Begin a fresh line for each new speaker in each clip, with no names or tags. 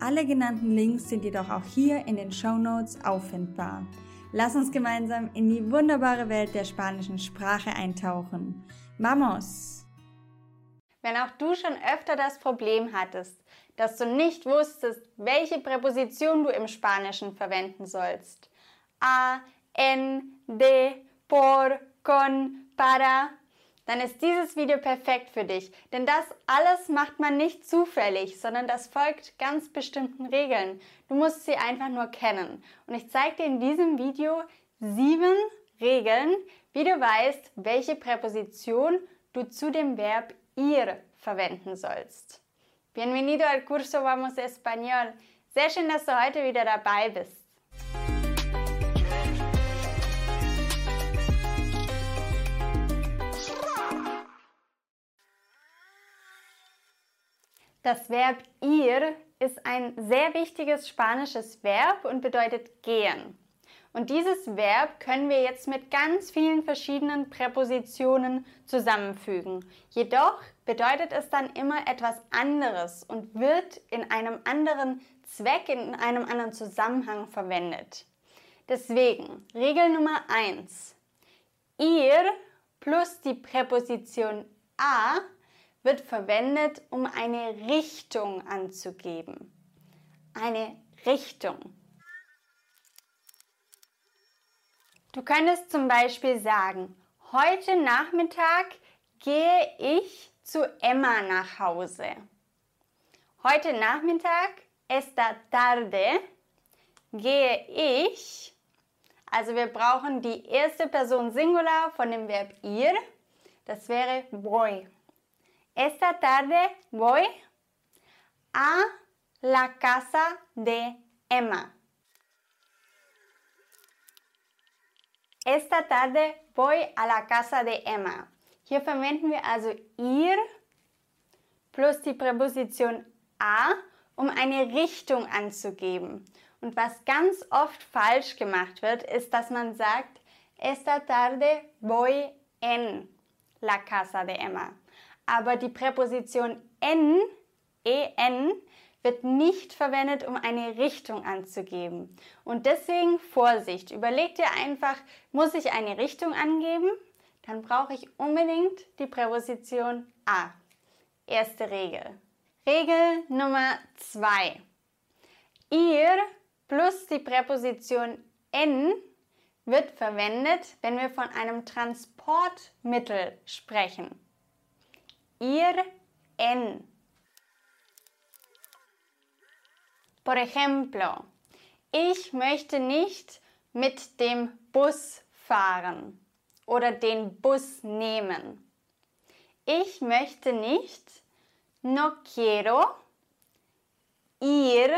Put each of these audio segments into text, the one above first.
alle genannten Links sind jedoch auch hier in den Show Notes auffindbar. Lass uns gemeinsam in die wunderbare Welt der spanischen Sprache eintauchen. Vamos!
Wenn auch du schon öfter das Problem hattest, dass du nicht wusstest, welche Präposition du im Spanischen verwenden sollst. A, en, de, por, con, para, dann ist dieses Video perfekt für dich. Denn das alles macht man nicht zufällig, sondern das folgt ganz bestimmten Regeln. Du musst sie einfach nur kennen. Und ich zeige dir in diesem Video sieben Regeln, wie du weißt, welche Präposition du zu dem Verb ir verwenden sollst. Bienvenido al curso Vamos Español. Sehr schön, dass du heute wieder dabei bist. Das Verb ir ist ein sehr wichtiges spanisches Verb und bedeutet gehen. Und dieses Verb können wir jetzt mit ganz vielen verschiedenen Präpositionen zusammenfügen. Jedoch bedeutet es dann immer etwas anderes und wird in einem anderen Zweck, in einem anderen Zusammenhang verwendet. Deswegen, Regel Nummer 1. Ir plus die Präposition a wird verwendet, um eine Richtung anzugeben. Eine Richtung. Du könntest zum Beispiel sagen, heute Nachmittag gehe ich zu Emma nach Hause. Heute Nachmittag, esta tarde, gehe ich, also wir brauchen die erste Person Singular von dem Verb ir, das wäre voy. Esta tarde voy a la casa de Emma. Esta tarde voy a la casa de Emma. Hier verwenden wir also ir plus die Präposition a, um eine Richtung anzugeben. Und was ganz oft falsch gemacht wird, ist, dass man sagt, esta tarde voy en la casa de Emma aber die Präposition en, en, wird nicht verwendet, um eine Richtung anzugeben. Und deswegen Vorsicht, überleg dir einfach, muss ich eine Richtung angeben? Dann brauche ich unbedingt die Präposition a. Erste Regel. Regel Nummer zwei: Ir plus die Präposition en wird verwendet, wenn wir von einem Transportmittel sprechen ir en. Por ejemplo, ich möchte nicht mit dem Bus fahren oder den Bus nehmen. Ich möchte nicht, no quiero ir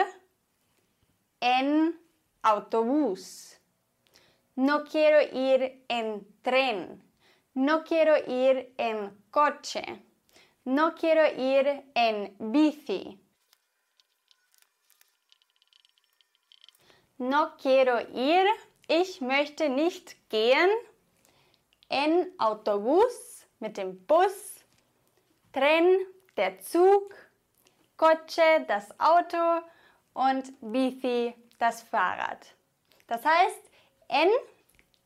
en autobús. No quiero ir en tren. No quiero ir en coche. No quiero ir en bici. No quiero ir. Ich möchte nicht gehen. En Autobus mit dem Bus. Tren, der Zug. Coche, das Auto. Und Bici, das Fahrrad. Das heißt, en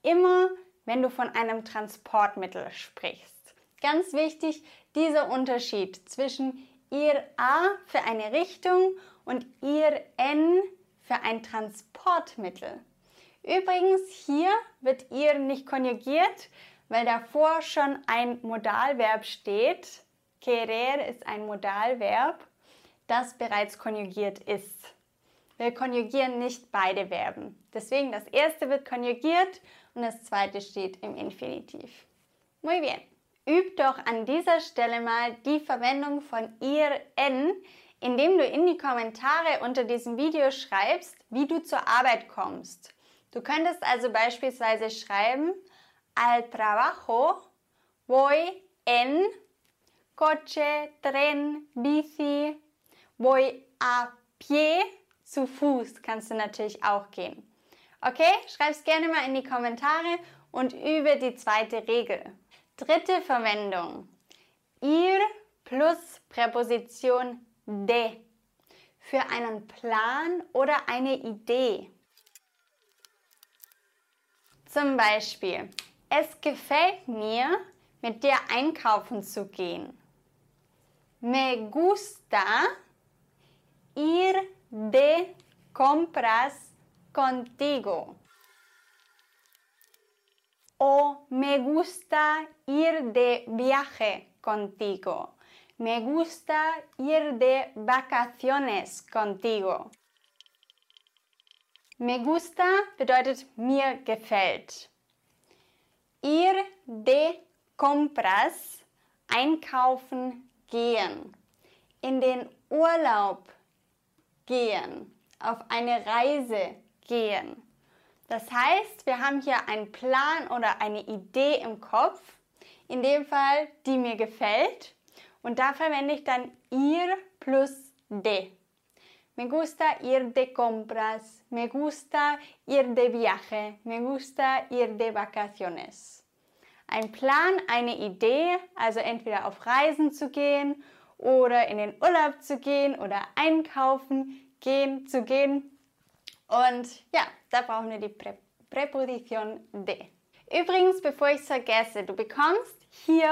immer, wenn du von einem Transportmittel sprichst. Ganz wichtig, dieser Unterschied zwischen ihr A für eine Richtung und ihr N für ein Transportmittel. Übrigens, hier wird ihr nicht konjugiert, weil davor schon ein Modalverb steht. Querer ist ein Modalverb, das bereits konjugiert ist. Wir konjugieren nicht beide Verben. Deswegen das erste wird konjugiert und das zweite steht im Infinitiv. Muy bien. Übt doch an dieser Stelle mal die Verwendung von ihr n indem du in die Kommentare unter diesem Video schreibst, wie du zur Arbeit kommst. Du könntest also beispielsweise schreiben, al trabajo voy en coche, tren, bici, voy a pie, zu Fuß kannst du natürlich auch gehen. Okay, schreib's gerne mal in die Kommentare und übe die zweite Regel. Dritte Verwendung. Ir plus Präposition de für einen Plan oder eine Idee. Zum Beispiel, es gefällt mir, mit dir einkaufen zu gehen. Me gusta ir de compras contigo. O me gusta ir de viaje contigo. Me gusta ir de vacaciones contigo. Me gusta bedeutet mir gefällt. Ir de compras einkaufen gehen. In den Urlaub gehen. Auf eine Reise gehen. Das heißt, wir haben hier einen Plan oder eine Idee im Kopf, in dem Fall, die mir gefällt. Und da verwende ich dann ir plus de. Me gusta ir de compras, me gusta ir de viaje, me gusta ir de vacaciones. Ein Plan, eine Idee, also entweder auf Reisen zu gehen oder in den Urlaub zu gehen oder einkaufen gehen zu gehen. Und ja, da brauchen wir die Prä Präposition de. Übrigens, bevor ich es vergesse, du bekommst hier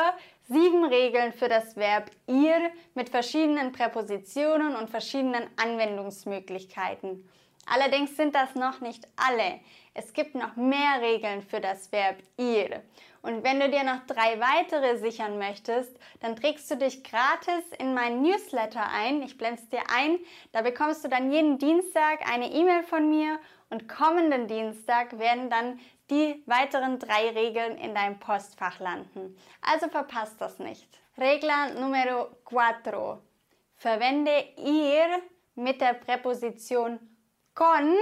sieben Regeln für das Verb ihr mit verschiedenen Präpositionen und verschiedenen Anwendungsmöglichkeiten. Allerdings sind das noch nicht alle. Es gibt noch mehr Regeln für das Verb ihr. Und wenn du dir noch drei weitere sichern möchtest, dann trägst du dich gratis in meinen Newsletter ein. Ich blende dir ein. Da bekommst du dann jeden Dienstag eine E-Mail von mir und kommenden Dienstag werden dann die weiteren drei Regeln in deinem Postfach landen. Also verpasst das nicht. Regla Numero 4. Verwende ihr mit der Präposition con,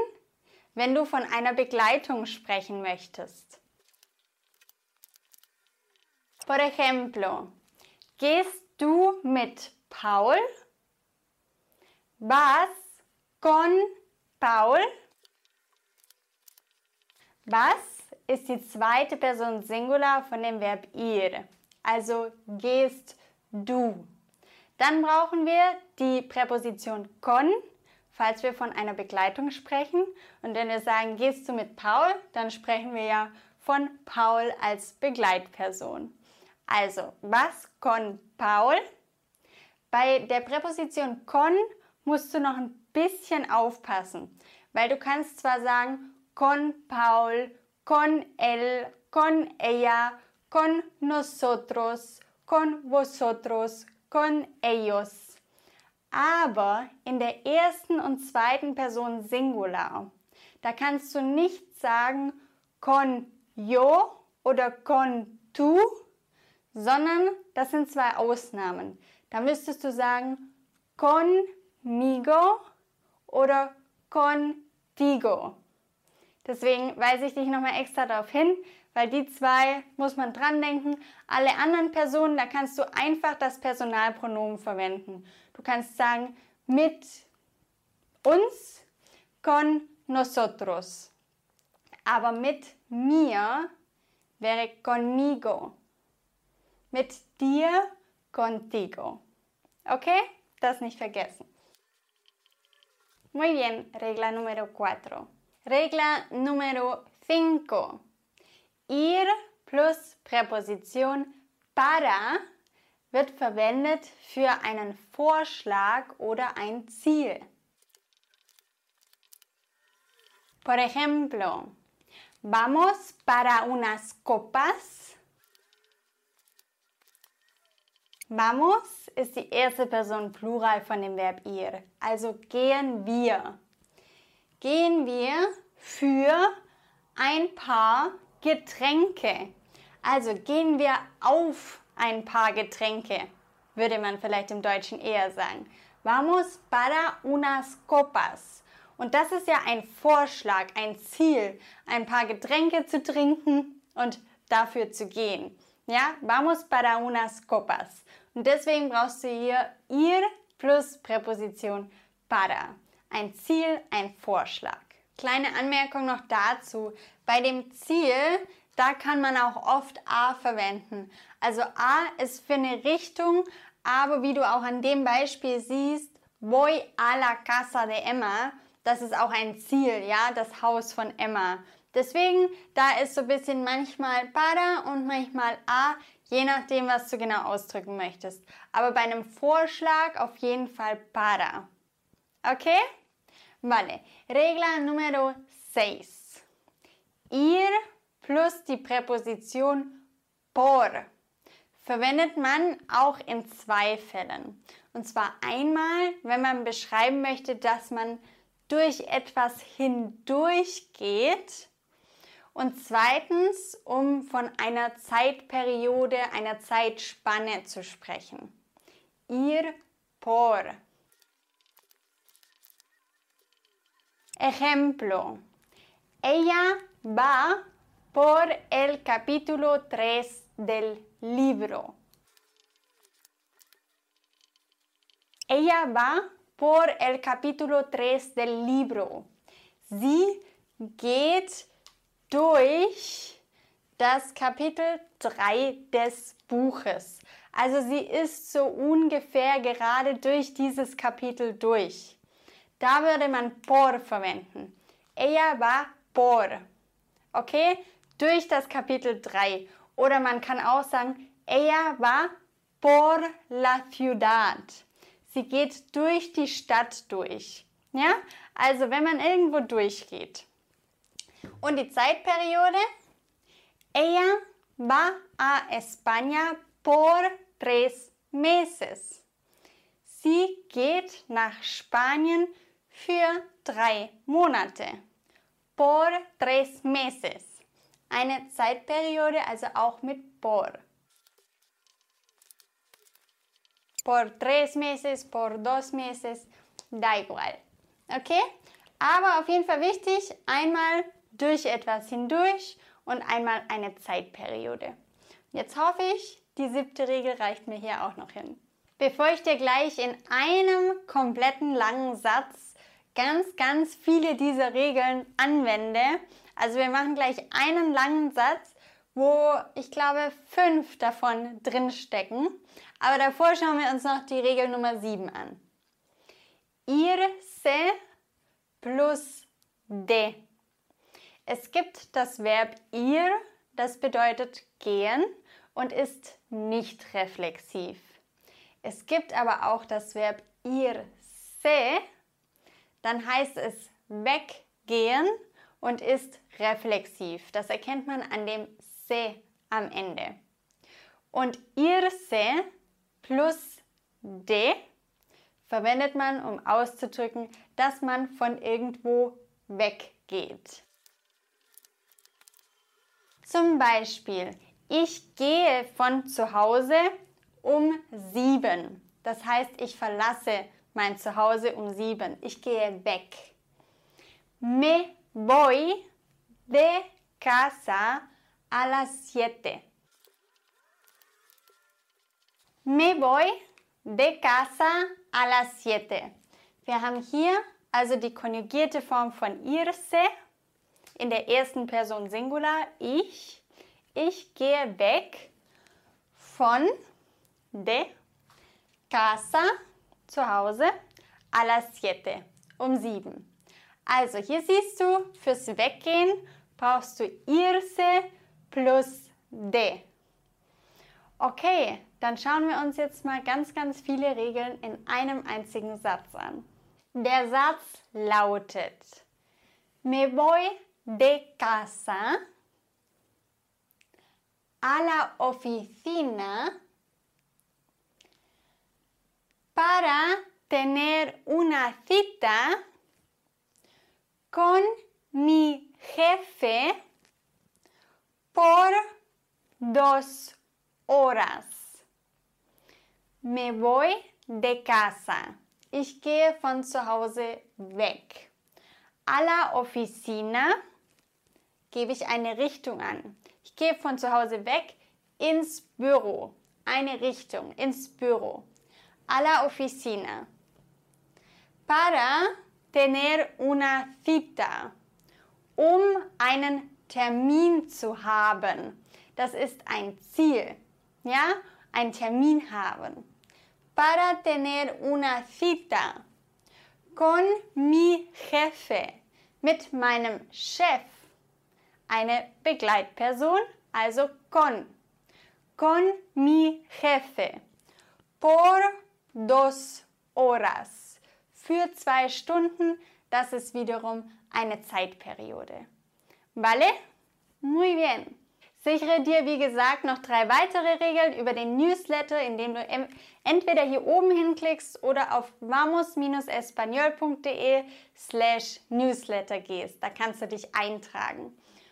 wenn du von einer Begleitung sprechen möchtest. Por ejemplo, gehst du mit Paul? Vas con Paul? Was ist die zweite Person Singular von dem Verb ir. Also gehst du. Dann brauchen wir die Präposition con, falls wir von einer Begleitung sprechen. Und wenn wir sagen, gehst du mit Paul, dann sprechen wir ja von Paul als Begleitperson. Also, was con Paul? Bei der Präposition con musst du noch ein bisschen aufpassen, weil du kannst zwar sagen con Paul, con él, con ella, con nosotros, con vosotros, con ellos. Aber in der ersten und zweiten Person Singular, da kannst du nicht sagen con yo oder con tu, sondern das sind zwei Ausnahmen. Da müsstest du sagen conmigo oder contigo. Deswegen weise ich dich nochmal extra darauf hin, weil die zwei muss man dran denken. Alle anderen Personen, da kannst du einfach das Personalpronomen verwenden. Du kannst sagen mit uns, con nosotros. Aber mit mir wäre conmigo. Mit dir, contigo. Okay? Das nicht vergessen. Muy bien, regla número 4. Regla número 5. Ir plus Präposition para wird verwendet für einen Vorschlag oder ein Ziel. Por ejemplo, vamos para unas copas. Vamos ist die erste Person Plural von dem Verb ir, also gehen wir gehen wir für ein paar Getränke. Also gehen wir auf ein paar Getränke, würde man vielleicht im Deutschen eher sagen. Vamos para unas copas. Und das ist ja ein Vorschlag, ein Ziel, ein paar Getränke zu trinken und dafür zu gehen. Ja, vamos para unas copas. Und deswegen brauchst du hier ir plus Präposition para. Ein Ziel, ein Vorschlag. Kleine Anmerkung noch dazu. Bei dem Ziel, da kann man auch oft a verwenden. Also a ist für eine Richtung, aber wie du auch an dem Beispiel siehst, voy a la casa de Emma, das ist auch ein Ziel, ja, das Haus von Emma. Deswegen, da ist so ein bisschen manchmal para und manchmal a, je nachdem, was du genau ausdrücken möchtest. Aber bei einem Vorschlag auf jeden Fall para. Okay? Vale. Regla número 6. Ir plus die Präposition por verwendet man auch in zwei Fällen. Und zwar einmal, wenn man beschreiben möchte, dass man durch etwas hindurchgeht. Und zweitens, um von einer Zeitperiode, einer Zeitspanne zu sprechen. Ir por. Ejemplo. Ella va por el capítulo 3 del libro. Ella va por el capítulo 3 del libro. Sie geht durch das Kapitel 3 des Buches. Also sie ist so ungefähr gerade durch dieses Kapitel durch. Da würde man por verwenden. Ella va por. Okay? Durch das Kapitel 3. Oder man kann auch sagen, ella va por la ciudad. Sie geht durch die Stadt durch. Ja? Also wenn man irgendwo durchgeht. Und die Zeitperiode, ella va a España por tres meses. Sie geht nach Spanien für drei Monate. Por tres meses. Eine Zeitperiode, also auch mit por. por tres meses, por dos meses, da igual. Okay? Aber auf jeden Fall wichtig, einmal durch etwas hindurch und einmal eine Zeitperiode. Jetzt hoffe ich, die siebte Regel reicht mir hier auch noch hin. Bevor ich dir gleich in einem kompletten langen Satz ganz, ganz viele dieser Regeln anwende, also wir machen gleich einen langen Satz, wo ich glaube fünf davon drin stecken. Aber davor schauen wir uns noch die Regel Nummer 7 an. Irse plus de. Es gibt das Verb ir, das bedeutet gehen und ist nicht reflexiv. Es gibt aber auch das Verb irse, dann heißt es weggehen und ist reflexiv. Das erkennt man an dem se am Ende. Und irse plus de verwendet man, um auszudrücken, dass man von irgendwo weggeht. Zum Beispiel, ich gehe von zu Hause um sieben. Das heißt, ich verlasse mein Zuhause um sieben. Ich gehe weg. Me voy de casa a las siete. Me voy de casa a las siete. Wir haben hier also die konjugierte Form von irse in der ersten Person Singular. Ich. Ich gehe weg von de casa zu Hause a las siete um sieben. Also hier siehst du, fürs Weggehen brauchst du irse plus de. Okay, dann schauen wir uns jetzt mal ganz, ganz viele Regeln in einem einzigen Satz an. Der Satz lautet, me voy de casa a la oficina para tener una cita con mi jefe por dos horas. Me voy de casa. Ich gehe von zu Hause weg. A la oficina gebe ich eine Richtung an. Ich gehe von zu Hause weg ins Büro. Eine Richtung ins Büro. A la oficina. Para tener una cita. Um einen Termin zu haben. Das ist ein Ziel. Ja? Ein Termin haben. Para tener una cita. Con mi jefe. Mit meinem Chef. Eine Begleitperson, also con. Con mi jefe. Por dos horas. Für zwei Stunden. Das ist wiederum eine Zeitperiode. ¿Vale? Muy bien. Sichere dir, wie gesagt, noch drei weitere Regeln über den Newsletter, indem du entweder hier oben hinklickst oder auf vamos-español.de slash newsletter gehst. Da kannst du dich eintragen.